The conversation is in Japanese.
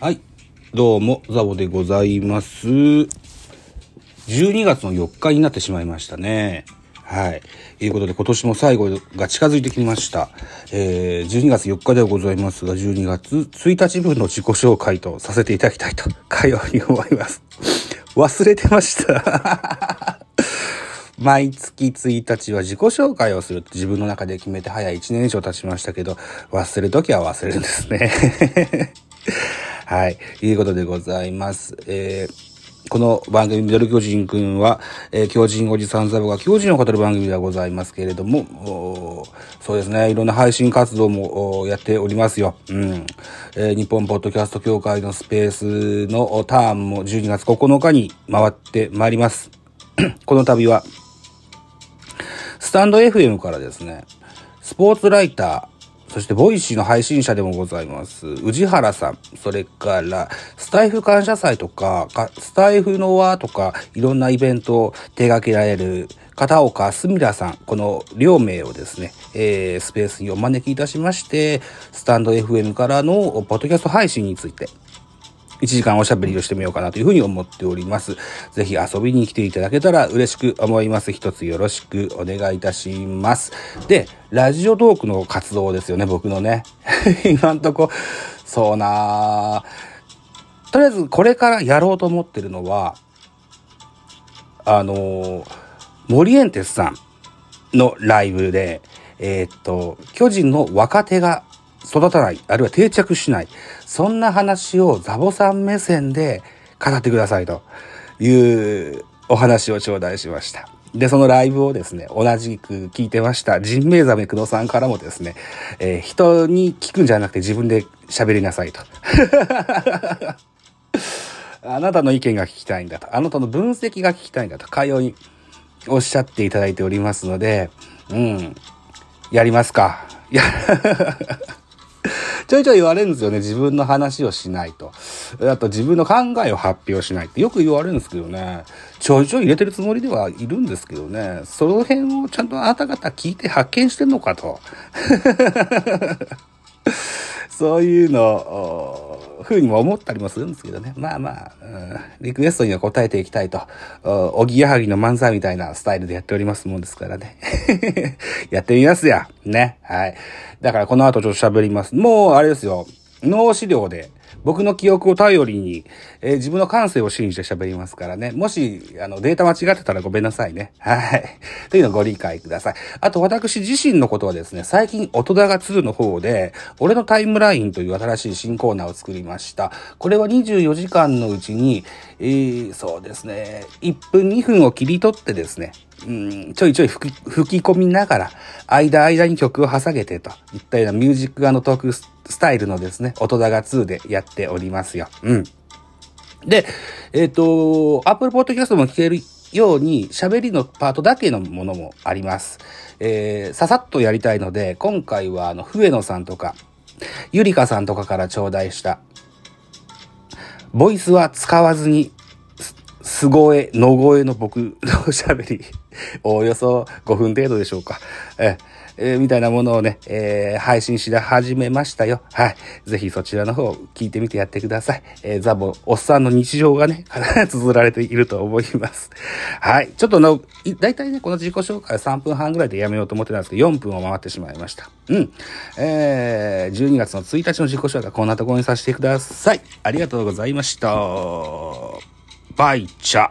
はい。どうも、ザボでございます。12月の4日になってしまいましたね。はい。ということで、今年も最後が近づいてきました。えー、12月4日ではございますが、12月1日分の自己紹介とさせていただきたいと、かように思います。忘れてました。毎月1日は自己紹介をするって自分の中で決めて早い1年以上経ちましたけど、忘れるときは忘れるんですね。はい。いうことでございます。えーこの番組、ミドル巨人くんは、えー巨人おじさんザボが巨人を語る番組ではございますけれども、そうですね、いろんな配信活動もやっておりますよ。うん。えー日本ポッドキャスト協会のスペースのターンも12月9日に回ってまいります。この度は、stand.fm からですね、スポーツライター、そして Voicy の配信者でもございます、宇治原さん、それから、スタイフ感謝祭とか、スタイフの輪とか、いろんなイベントを手掛けられる、片岡すみらさん、この両名をですね、えースペースにお招きいたしまして、 stand.fm からのポッドキャスト配信について、1時間おしゃべりをしてみようかなというふうに思っております。ぜひ遊びに来ていただけたら嬉しく思います。一つよろしくお願いいたします。で、ラジオトークの活動ですよね、僕のね。今んとこ、そうなとりあえずこれからやろうと思ってるのは、あのー、モリエンテスさんのライブで、えーっと、巨人の若手が育たない、あるいは定着しない、そんな話をザボさん目線で語ってくださいというお話を頂戴しました。で、そのライブをですね、同じく聞いてました、ジンベエザメクノさんからもですね、えー人に聞くんじゃなくて自分で喋りなさいと。あなたの意見が聞きたいんだと。あなたの分析が聞きたいんだと。かようにおっしゃっていただいておりますので、うん。やりますか。ちょいちょい言われるんですよね。自分の話をしないと。あと自分の考えを発表しないってよく言われるんですけどね。ちょいちょい入れてるつもりではいるんですけどね。その辺をちゃんとあなた方聞いて発見してんのかと。そういうの、ふうにも思ったりもするんですけどね。まあまあ、うんリクエストには答えていきたいと、おおぎやはぎの漫才みたいなスタイルでやっておりますもんですからね。やってみますや。ね。はい。だからこの後ちょっと喋ります。もう、あれですよ。脳資料で、僕の記憶を頼りに、えー自分の感性を信じて喋りますからね。もし、あの、データ間違ってたらごめんなさいね。はい。というのをご理解ください。あと、私自身のことはですね、最近、音高2の方で、俺のタイムラインという新しい新コーナーを作りました。これは24時間のうちに、えーそうですね、1分2分を切り取ってですね、うん、ちょいちょい吹き込みながら、間間に曲を挟んでといったようなミュージックトークスタイルのですね、音高2でやっておりますよ。うん。で、えっ、と、Apple Podcast も聞けるように、喋りのパートだけのものもあります。えー、ささっとやりたいので、今回は、あの、笛野さんとか、ゆりかさんとかから頂戴した、ボイスは使わずに、すす声、の声の僕の喋り、おおよそ5分程度でしょうか。ええーみたいなものをね、えー配信し始めましたよ。はい。ぜひそちらの方聞いてみてやってください。えーザボ、おっさんの日常がね、綴られていると思います。はい。ちょっとの、い大体ね、この自己紹介は3分半ぐらいでやめようと思ってたんですけど、4分を回ってしまいました。うん。えー、12月の1日の自己紹介はこんなところにさせてください。ありがとうございました。バイチャ。